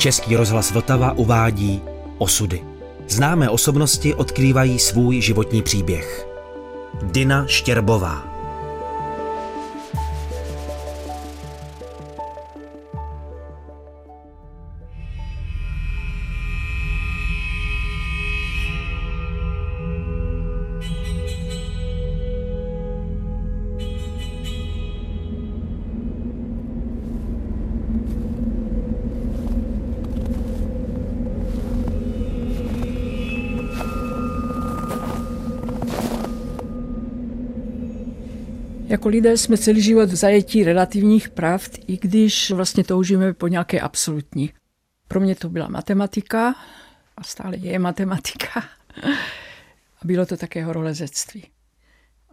Český rozhlas Vltava uvádí Osudy. Známé osobnosti odkrývají svůj životní příběh. Dina Štěrbová lidé jsme celý život v zajetí relativních pravd, i když vlastně toužíme po nějaké absolutní. Pro mě to byla matematika a stále je matematika. A bylo to také horolezectví.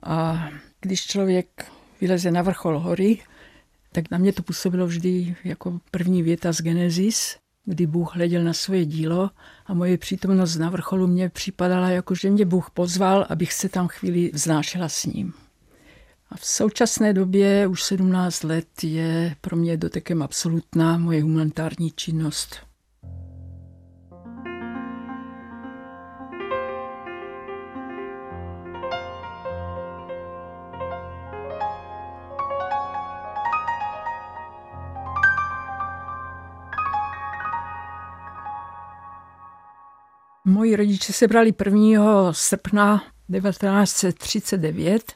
A když člověk vyleze na vrchol hory, tak na mě to působilo vždy jako první věta z Genesis, kdy Bůh hleděl na svoje dílo a moje přítomnost na vrcholu mě připadala jako, že mě Bůh pozval, abych se tam chvíli vznášela s ním. A v současné době už 17 let je pro mě dotekem absolutná moje humanitární činnost. Moji rodiče se brali 1. srpna 1939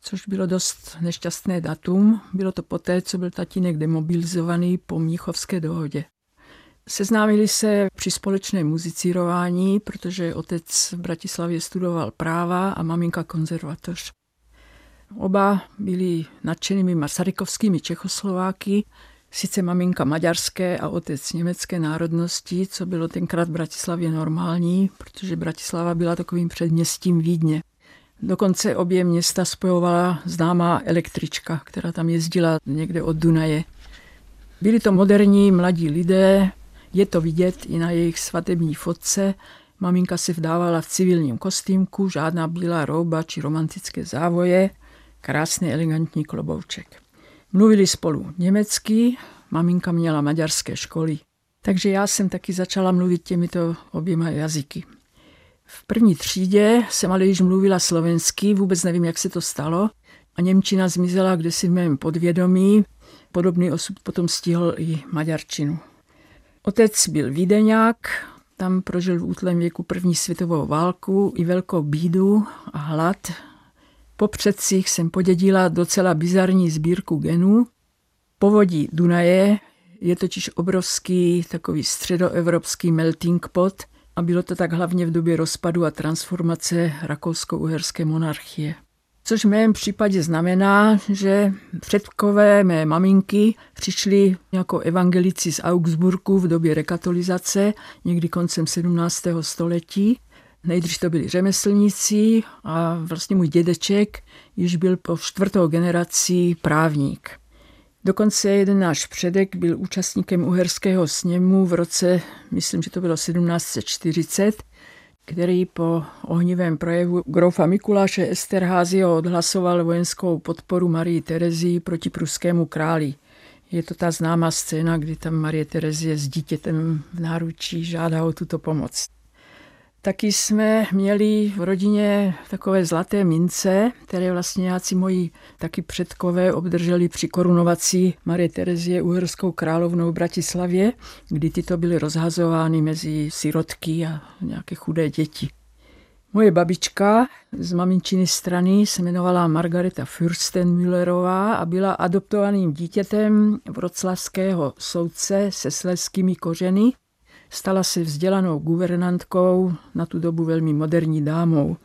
což bylo dost nešťastné datum. Bylo to poté, co byl tatínek demobilizovaný po Mnichovské dohodě. Seznámili se při společném muzicírování, protože otec v Bratislavě studoval práva a maminka konzervatoř. Oba byli nadšenými masarykovskými Čechoslováky, sice maminka maďarské a otec německé národnosti, co bylo tenkrát v Bratislavě normální, protože Bratislava byla takovým předměstím Vídně. Dokonce obě města spojovala známá električka, která tam jezdila někde od Dunaje. Byli to moderní mladí lidé, je to vidět i na jejich svatební fotce. Maminka se vdávala v civilním kostýmku, žádná bílá rouba či romantické závoje, krásný elegantní klobouček. Mluvili spolu německy, maminka měla maďarské školy. Takže já jsem taky začala mluvit těmito oběma jazyky. V první třídě jsem ale již mluvila slovensky, vůbec nevím, jak se to stalo. A Němčina zmizela kdesi v mém podvědomí. Podobný osud potom stihl i maďarčinu. Otec byl vídeňák, tam prožil v útlém věku první světovou válku i velkou bídu a hlad. Po předcích jsem podědila docela bizarní sbírku genů. Povodí Dunaje je totiž obrovský takový středoevropský melting pot – a bylo to tak hlavně v době rozpadu a transformace rakousko-uherské monarchie. Což v mém případě znamená, že předkové mé maminky přišli jako evangelici z Augsburgu v době rekatolizace, někdy koncem 17. století. Nejdřív to byli řemeslníci a vlastně můj dědeček již byl po čtvrtou generaci právník. Dokonce jeden náš předek byl účastníkem uherského sněmu v roce, myslím, že to bylo 1740, který po ohnivém projevu grofa Mikuláše Esterházio odhlasoval vojenskou podporu Marii Terezii proti pruskému králi. Je to ta známá scéna, kdy tam Marie Terezie s dítětem v náručí žádá o tuto pomoc. Taky jsme měli v rodině takové zlaté mince, které vlastně nějací moji taky předkové obdrželi při korunovací Marie Terezie uherskou královnou v Bratislavě, kdy tyto byly rozhazovány mezi sirotky a nějaké chudé děti. Moje babička z maminčiny strany se jmenovala Margareta Fürstenmüllerová a byla adoptovaným dítětem vroclavského soudce se sleskými kořeny Stala se vzdělanou guvernantkou, na tu dobu velmi moderní dámou.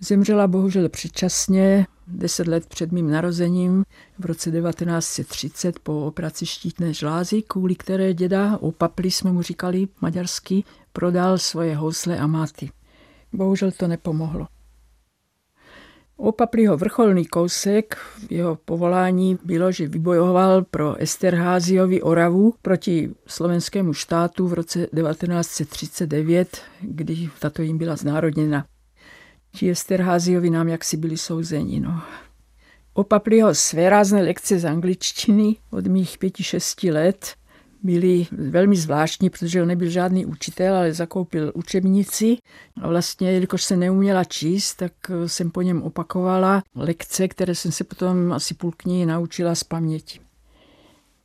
Zemřela bohužel předčasně, deset let před mým narozením, v roce 1930 po operaci štítné žlázy, kvůli které děda, opapli jsme mu říkali maďarsky, prodal svoje housle a máty. Bohužel to nepomohlo. Opapliho vrcholný kousek jeho povolání bylo, že vybojoval pro Esterháziovi Oravu proti slovenskému štátu v roce 1939, kdy tato jim byla znárodněna. Ti Esterháziovi nám jaksi byli souzeni. No. Opapliho své rázné lekce z angličtiny od mých pěti, šesti let byly velmi zvláštní, protože on nebyl žádný učitel, ale zakoupil učebnici a vlastně, jelikož se neuměla číst, tak jsem po něm opakovala lekce, které jsem se potom asi půl knihy naučila z paměti.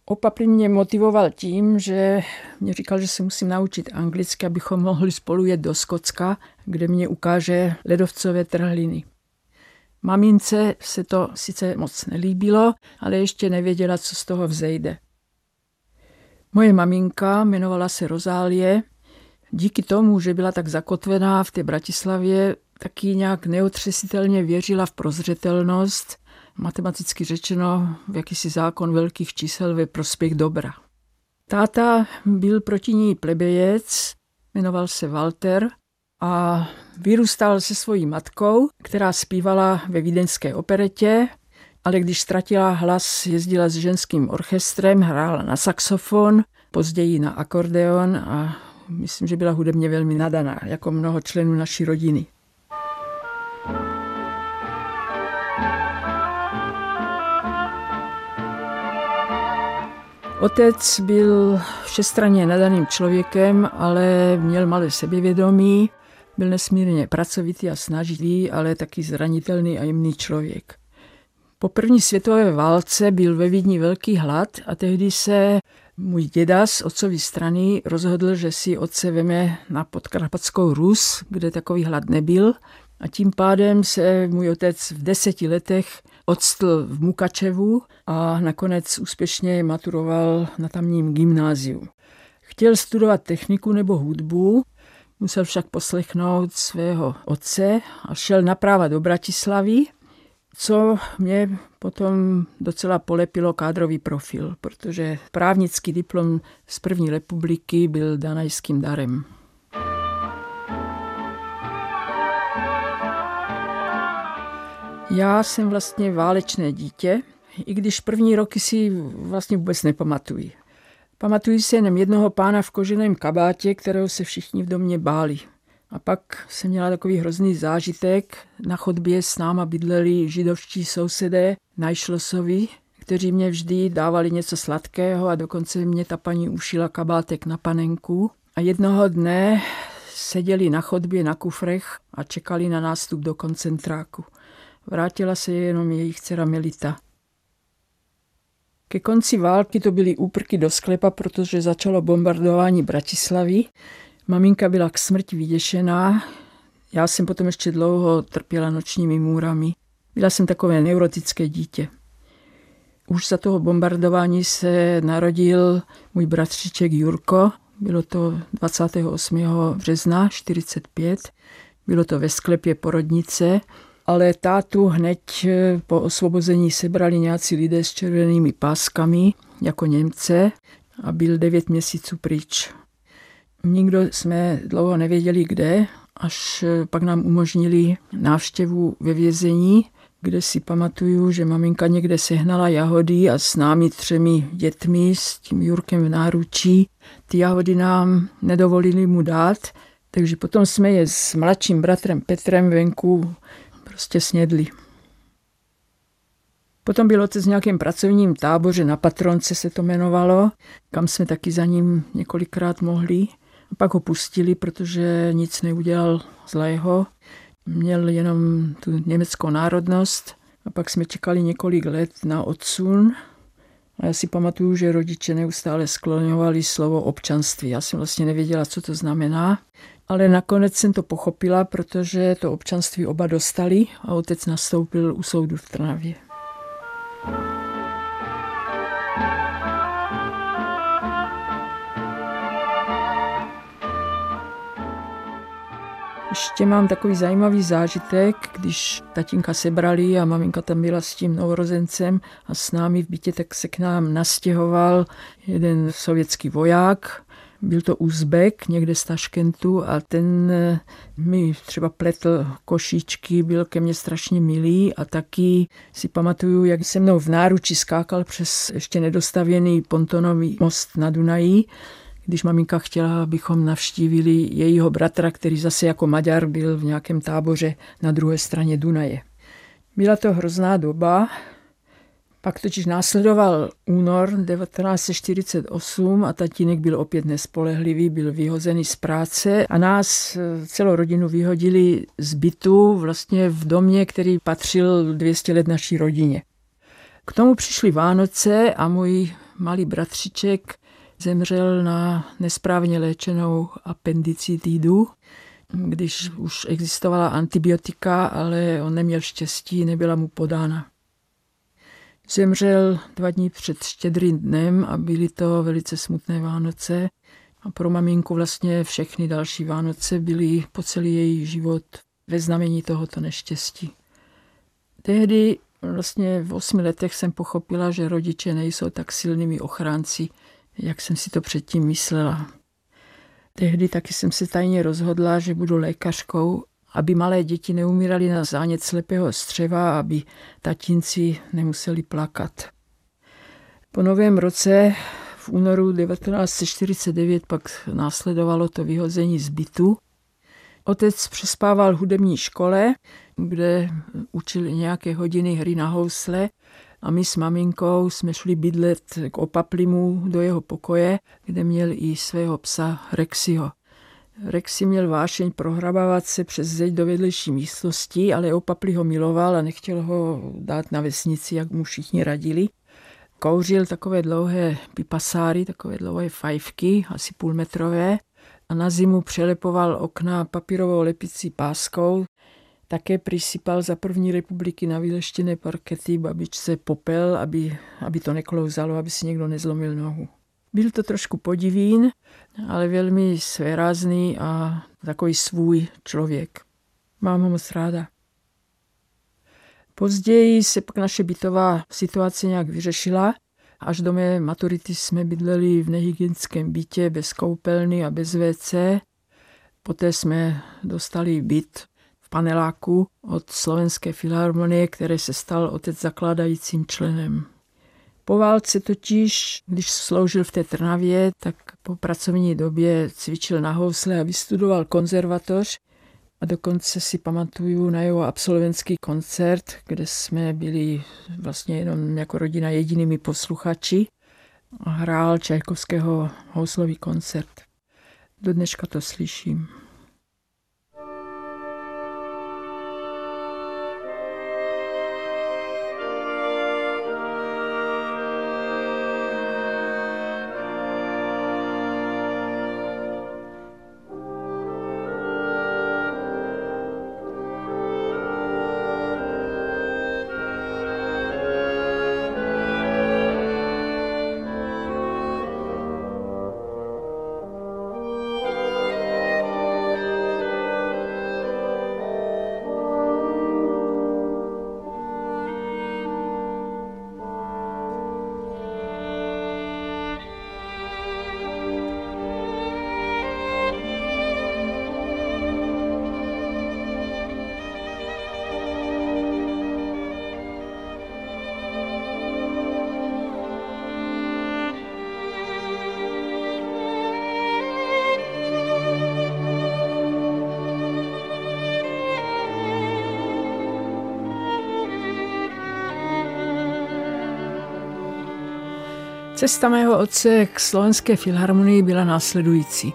Opapry mě motivoval tím, že mě říkal, že se musím naučit anglicky, abychom mohli spolu jet do Skotska, kde mě ukáže ledovcové trhliny. Mamince se to sice moc nelíbilo, ale ještě nevěděla, co z toho vzejde. Moje maminka jmenovala se Rozálie. Díky tomu, že byla tak zakotvená v té Bratislavě, taky nějak neotřesitelně věřila v prozřetelnost, matematicky řečeno v jakýsi zákon velkých čísel ve prospěch dobra. Táta byl proti ní plebejec, jmenoval se Walter a vyrůstal se svojí matkou, která zpívala ve vídeňské operetě, ale když ztratila hlas, jezdila s ženským orchestrem, hrála na saxofon, později na akordeon a myslím, že byla hudebně velmi nadaná, jako mnoho členů naší rodiny. Otec byl všestranně nadaným člověkem, ale měl malé sebevědomí, byl nesmírně pracovitý a snaživý, ale taky zranitelný a jemný člověk. Po první světové válce byl ve Vídni velký hlad a tehdy se můj děda z otcovy strany rozhodl, že si otce veme na podkarpatskou Rus, kde takový hlad nebyl. A tím pádem se můj otec v deseti letech odstl v Mukačevu a nakonec úspěšně maturoval na tamním gymnáziu. Chtěl studovat techniku nebo hudbu, musel však poslechnout svého otce a šel na práva do Bratislavy, co mě potom docela polepilo kádrový profil, protože právnický diplom z první republiky byl danajským darem. Já jsem vlastně válečné dítě, i když první roky si vlastně vůbec nepamatuji. Pamatuji si jenom jednoho pána v koženém kabátě, kterého se všichni v domě báli. A pak jsem měla takový hrozný zážitek. Na chodbě s náma bydleli židovští sousedé Najšlosovi, kteří mě vždy dávali něco sladkého a dokonce mě ta paní ušila kabátek na panenku. A jednoho dne seděli na chodbě na kufrech a čekali na nástup do koncentráku. Vrátila se jenom jejich dcera Melita. Ke konci války to byly úprky do sklepa, protože začalo bombardování Bratislavy. Maminka byla k smrti vyděšená. Já jsem potom ještě dlouho trpěla nočními můrami. Byla jsem takové neurotické dítě. Už za toho bombardování se narodil můj bratříček Jurko. Bylo to 28. března 45. Bylo to ve sklepě porodnice ale tátu hned eh, po osvobození sebrali nějací lidé s červenými páskami, jako Němce, a byl devět měsíců pryč. Nikdo jsme dlouho nevěděli kde, až eh, pak nám umožnili návštěvu ve vězení, kde si pamatuju, že maminka někde sehnala jahody a s námi třemi dětmi, s tím Jurkem v náručí, ty jahody nám nedovolili mu dát, takže potom jsme je s mladším bratrem Petrem venku prostě snědli. Potom byl otec v nějakém pracovním táboře na Patronce se to jmenovalo, kam jsme taky za ním několikrát mohli. Pak ho pustili, protože nic neudělal zlého. Měl jenom tu německou národnost. A pak jsme čekali několik let na odsun. A já si pamatuju, že rodiče neustále skloňovali slovo občanství. Já jsem vlastně nevěděla, co to znamená. Ale nakonec jsem to pochopila, protože to občanství oba dostali a otec nastoupil u soudu v Trnavě. Ještě mám takový zajímavý zážitek, když tatínka sebrali a maminka tam byla s tím novorozencem a s námi v bytě, tak se k nám nastěhoval jeden sovětský voják. Byl to Uzbek někde z Taškentu a ten eh, mi třeba pletl košíčky, byl ke mně strašně milý a taky si pamatuju, jak se mnou v náruči skákal přes ještě nedostavěný pontonový most na Dunaji, když maminka chtěla, abychom navštívili jejího bratra, který zase jako Maďar byl v nějakém táboře na druhé straně Dunaje. Byla to hrozná doba, Pak totiž následoval únor 1948 a tatínek byl opět nespolehlivý, byl vyhozený z práce a nás eh, celou rodinu vyhodili z bytu vlastně v domě, který patřil 200 let naší rodině. K tomu přišly Vánoce a můj malý bratřiček zemřel na nesprávně léčenou appendicitidu, když už existovala antibiotika, ale on neměl štěstí, nebyla mu podána. Zemřel dva dní před štědrým dnem a byly to velice smutné Vánoce. A pro maminku vlastně všechny další Vánoce byly po celý její život ve znamení tohoto neštěstí. Tehdy vlastně v osmi letech jsem pochopila, že rodiče nejsou tak silnými ochránci, jak jsem si to předtím myslela. Tehdy taky jsem se tajně rozhodla, že budu lékařkou aby malé děti neumírali na zánět slepého střeva, aby tatínci nemuseli plakat. Po novém roce v únoru 1949 pak následovalo to vyhození z bytu. Otec přespával v hudební škole, kde učili nějaké hodiny hry na housle a my s maminkou jsme šli bydlet k opaplimu do jeho pokoje, kde měl i svého psa Rexiho. Rexy měl vášeň prohrabávat se přes zeď do vedlejší místnosti, ale Opapli ho miloval a nechtěl ho dát na vesnici, jak mu všichni radili. Kouřil takové dlouhé pipasáry, takové dlouhé fajfky, asi půlmetrové, a na zimu přelepoval okna papírovou lepicí páskou. Také přisypal za první republiky na vyleštěné parkety babičce popel, aby, aby to neklouzalo, aby si někdo nezlomil nohu. Byl to trošku podivín, ale velmi svérázný a takový svůj člověk. Mám ho moc ráda. Později se pak naše bytová situace nějak vyřešila. Až do mé maturity jsme bydleli v nehygienickém bytě bez koupelny a bez WC. Poté jsme dostali byt paneláku od Slovenské filharmonie, které se stal otec zakládajícím členem. Po válce totiž, když sloužil v té Trnavě, tak po pracovní době cvičil na housle a vystudoval konzervatoř. A dokonce si pamatuju na jeho absolventský koncert, kde jsme byli vlastně jenom jako rodina jedinými posluchači a hrál Čajkovského houslový koncert. Do dneška to slyším. Cesta mého otce k slovenské filharmonii byla následující.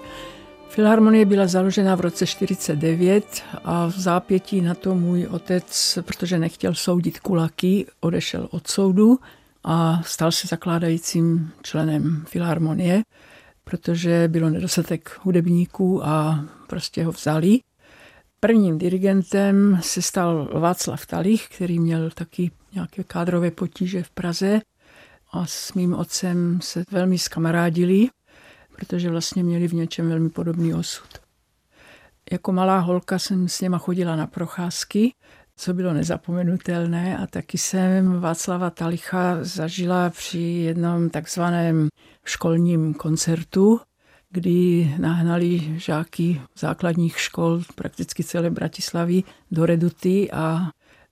Filharmonie byla založena v roce 49 a v zápětí na to můj otec, protože nechtěl soudit kulaky, odešel od soudu a stal se zakládajícím členem filharmonie, protože bylo nedostatek hudebníků a prostě ho vzali. Prvním dirigentem se stal Václav Talich, který měl taky nějaké kádrové potíže v Praze a s mým otcem se velmi skamarádili, protože vlastně měli v něčem velmi podobný osud. Jako malá holka jsem s něma chodila na procházky, co bylo nezapomenutelné a taky jsem Václava Talicha zažila při jednom takzvaném školním koncertu, kdy nahnali žáky základních škol prakticky celé Bratislavy do Reduty a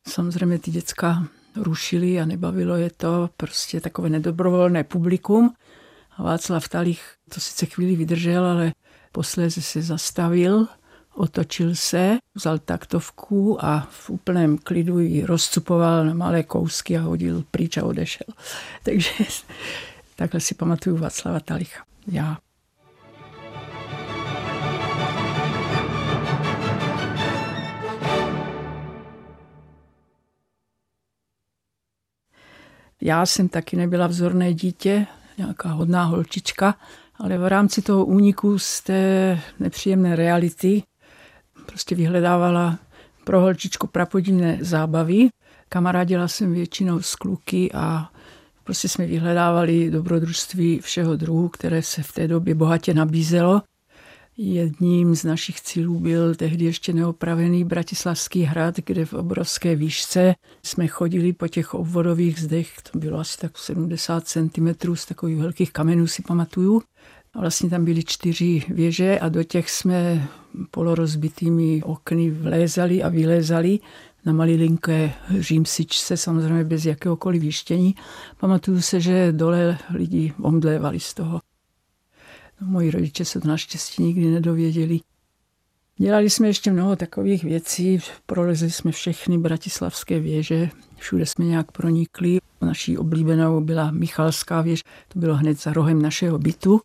samozřejmě ty děcka rušili a nebavilo je to, prostě takové nedobrovolné publikum. A Václav Talich to sice chvíli vydržel, ale posléze se zastavil, otočil se, vzal taktovku a v úplném klidu ji rozcupoval na malé kousky a hodil pryč a odešel. Takže takhle si pamatuju Václava Talicha. Já. Já jsem taky nebyla vzorné dítě, nějaká hodná holčička, ale v rámci toho úniku z té nepříjemné reality prostě vyhledávala pro holčičku prapodivné zábavy. Kamarádila jsem většinou s kluky a prostě jsme vyhledávali dobrodružství všeho druhu, které se v té době bohatě nabízelo. Jedním z našich cílů byl tehdy ještě neopravený Bratislavský hrad, kde v obrovské výšce jsme chodili po těch obvodových zdech, to bylo asi tak 70 cm z takových velkých kamenů si pamatuju. A vlastně tam byly čtyři věže a do těch jsme polorozbitými okny vlézali a vylézali na malilinké římsičce, samozřejmě bez jakéhokoliv výštění. Pamatuju se, že dole lidi omdlévali z toho. No, moji rodiče se to naštěstí nikdy nedověděli. Dělali jsme ještě mnoho takových věcí, prolezli jsme všechny bratislavské věže, všude jsme nějak pronikli. Naší oblíbenou byla Michalská věž, to bylo hned za rohem našeho bytu.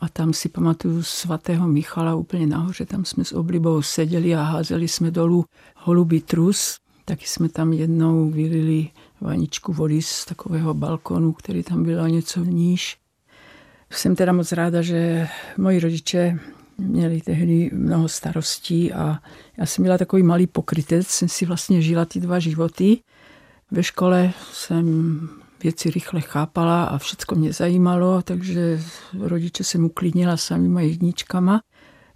A tam si pamatuju svatého Michala úplně nahoře, tam jsme s oblibou seděli a házeli jsme dolů holubý trus. Taky jsme tam jednou vylili vaničku vody z takového balkonu, který tam byl něco níž. Jsem teda moc ráda, že moji rodiče měli tehdy mnoho starostí a já jsem byla takový malý pokrytec, jsem si vlastně žila ty dva životy. Ve škole jsem věci rychle chápala a všechno mě zajímalo, takže rodiče jsem uklidnila samýma jedničkama.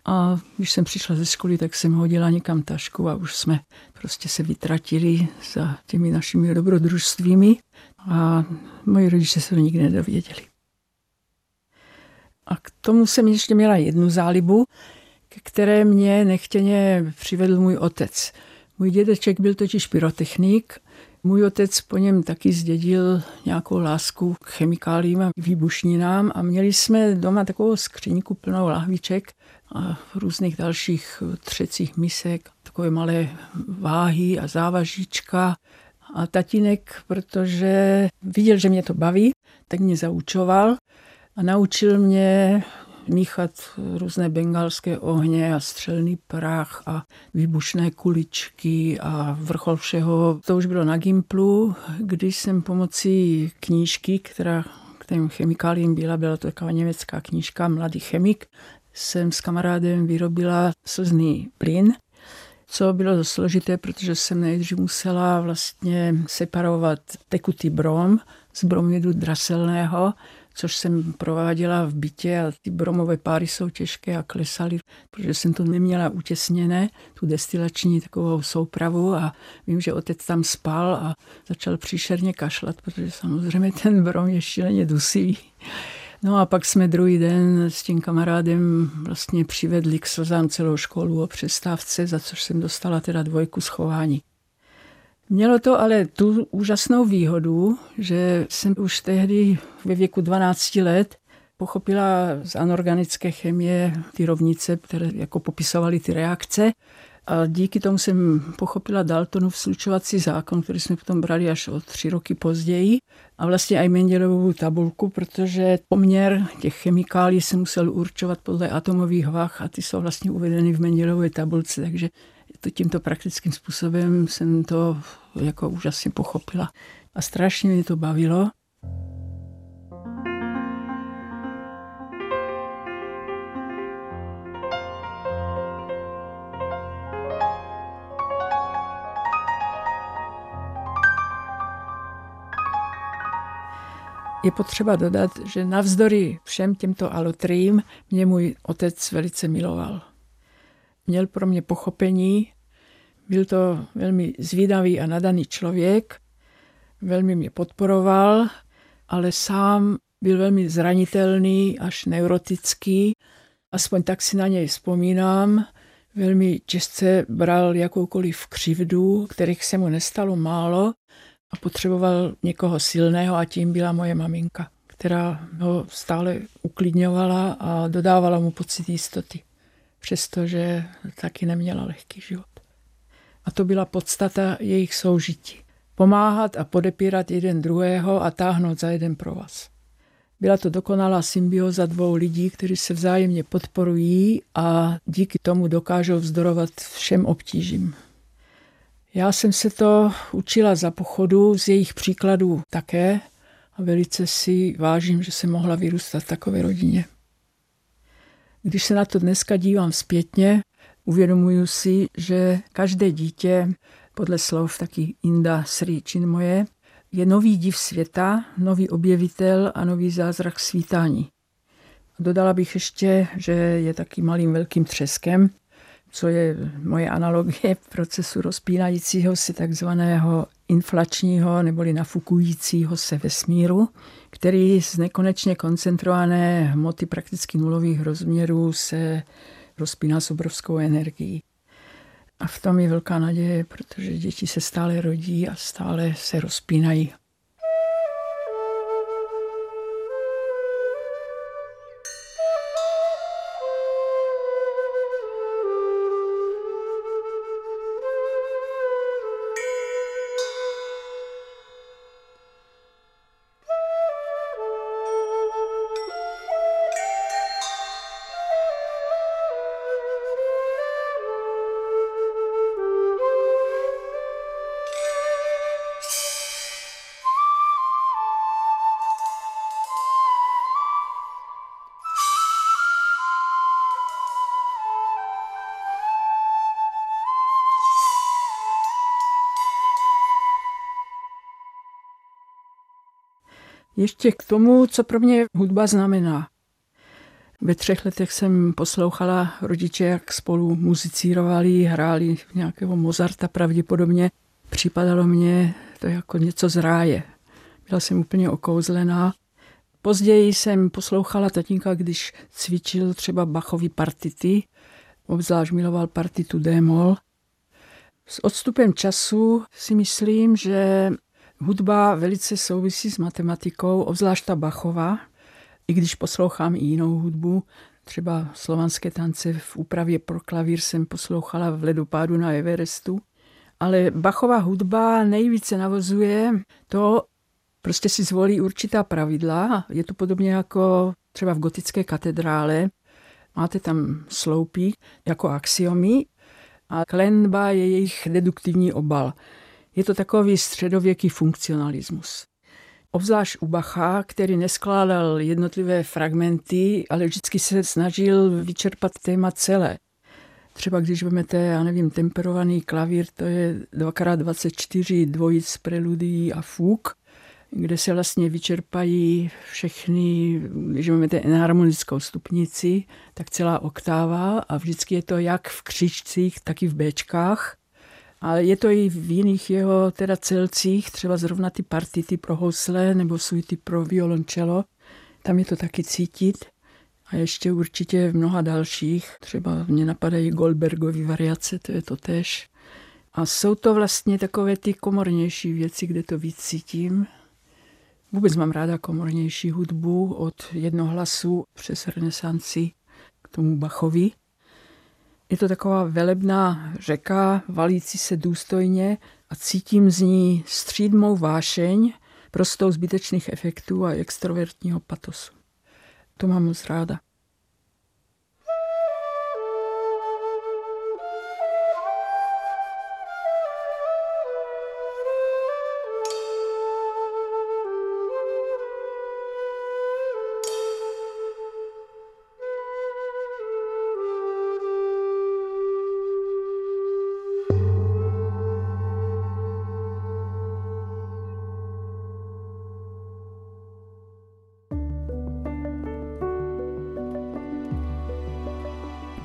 A když jsem přišla ze školy, tak jsem hodila někam tašku a už jsme prostě se vytratili za těmi našimi dobrodružstvími a moji rodiče se to nikdy nedověděli. A k tomu jsem ještě měla jednu zálibu, které mě nechtěně přivedl můj otec. Můj dědeček byl totiž pyrotechnik. Můj otec po něm taky zdědil nějakou lásku k chemikáliím a výbušninám a měli jsme doma takovou skříňku plnou lahviček a různých dalších třecích misek, takové malé váhy a závažička. A tatínek, protože viděl, že mě to baví, tak mě zaučoval a naučil mě míchat různé bengalské ohně a střelný prach a výbušné kuličky a vrchol všeho. To už bylo na Gimplu, když jsem pomocí knížky, která k těm chemikálím byla, byla to taková německá knížka Mladý chemik, jsem s kamarádem vyrobila slzný plyn, co bylo dost složité, protože jsem nejdřív musela vlastně separovat tekutý brom z bromidu draselného, což jsem prováděla v bytě a ty bromové páry jsou těžké a klesaly, protože jsem to neměla utěsněné, tu destilační takovou soupravu a vím, že otec tam spal a začal příšerně kašlat, protože samozřejmě ten brom je šíleně dusivý. No a pak jsme druhý den s tím kamarádem vlastně přivedli k slzám celou školu o přestávce, za což jsem dostala teda dvojku schování. Mělo to ale tu úžasnou výhodu, že jsem už tehdy ve věku 12 let pochopila z anorganické chemie ty rovnice, které jako popisovaly ty reakce. A díky tomu jsem pochopila Daltonův slučovací zákon, který jsme potom brali až o tři roky později. A vlastně i Mendelovou tabulku, protože poměr těch chemikálí se musel určovat podle atomových vah a ty jsou vlastně uvedeny v Mendelové tabulce, takže to tímto praktickým způsobem jsem to jako úžasně pochopila. A strašně mě to bavilo. Je potřeba dodat, že navzdory všem těmto alotrím mě můj otec velice miloval měl pro mě pochopení. Byl to velmi zvídavý a nadaný člověk, velmi mě podporoval, ale sám byl velmi zranitelný až neurotický. Aspoň tak si na něj vzpomínám. Velmi těžce bral jakoukoliv křivdu, kterých se mu nestalo málo a potřeboval někoho silného a tím byla moje maminka, která ho stále uklidňovala a dodávala mu pocit jistoty. Přestože taky neměla lehký život. A to byla podstata jejich soužití. Pomáhat a podepírat jeden druhého a táhnout za jeden pro vás. Byla to dokonalá symbioza dvou lidí, kteří se vzájemně podporují a díky tomu dokážou vzdorovat všem obtížím. Já jsem se to učila za pochodu z jejich příkladů také a velice si vážím, že jsem mohla vyrůstat v takové rodině. Když se na to dneska dívám zpětně, uvědomuju si, že každé dítě, podle slov taky Inda Sri Chinmoje, je nový div světa, nový objevitel a nový zázrak svítání. Dodala bych ještě, že je taky malým velkým třeskem, co je moje analogie procesu rozpínajícího si takzvaného inflačního neboli nafukujícího se vesmíru, který z nekonečně koncentrované hmoty prakticky nulových rozměrů se rozpíná s obrovskou energií. A v tom je velká naděje, protože děti se stále rodí a stále se rozpínají. Ještě k tomu, co pro mě hudba znamená. Ve třech letech jsem poslouchala rodiče, jak spolu muzicírovali, hráli nějakého Mozarta pravděpodobně. Připadalo mě to jako něco z ráje. Byla jsem úplně okouzlená. Později jsem poslouchala tatínka, když cvičil třeba Bachovy partity, obzvlášť miloval partitu D-moll. S odstupem času si myslím, že Hudba velice souvisí s matematikou, obzvlášť ta Bachova, i když poslouchám i jinou hudbu, třeba slovanské tance v úpravě pro klavír jsem poslouchala v ledopádu na Everestu, ale Bachova hudba nejvíce navozuje to, prostě si zvolí určitá pravidla. Je to podobně jako třeba v gotické katedrále. Máte tam sloupí jako axiomy a klenba je jejich deduktivní obal. Je to takový středověký funkcionalismus. Obzvlášť u Bacha, který neskládal jednotlivé fragmenty, ale vždycky se snažil vyčerpat téma celé. Třeba když vezmete, já nevím, temperovaný klavír, to je 2x24 dvojic preludií a fuk, kde se vlastně vyčerpají všechny, když máme enharmonickou stupnici, tak celá oktáva a vždycky je to jak v křičcích, tak i v béčkách. Ale je to i v jiných jeho teda celcích, třeba zrovna ty partity pro housle nebo suity pro violončelo. Tam je to taky cítit. A ještě určitě v mnoha dalších, třeba mě napadají Goldbergovy variace, to je to tež. A jsou to vlastně takové ty komornější věci, kde to víc cítím. Vůbec mám ráda komornější hudbu od jednohlasu přes renesanci k tomu Bachovi. Je to taková velebná řeka, valící se důstojně a cítím z ní střídmou vášeň, prostou zbytečných efektů a extrovertního patosu. To mám moc ráda.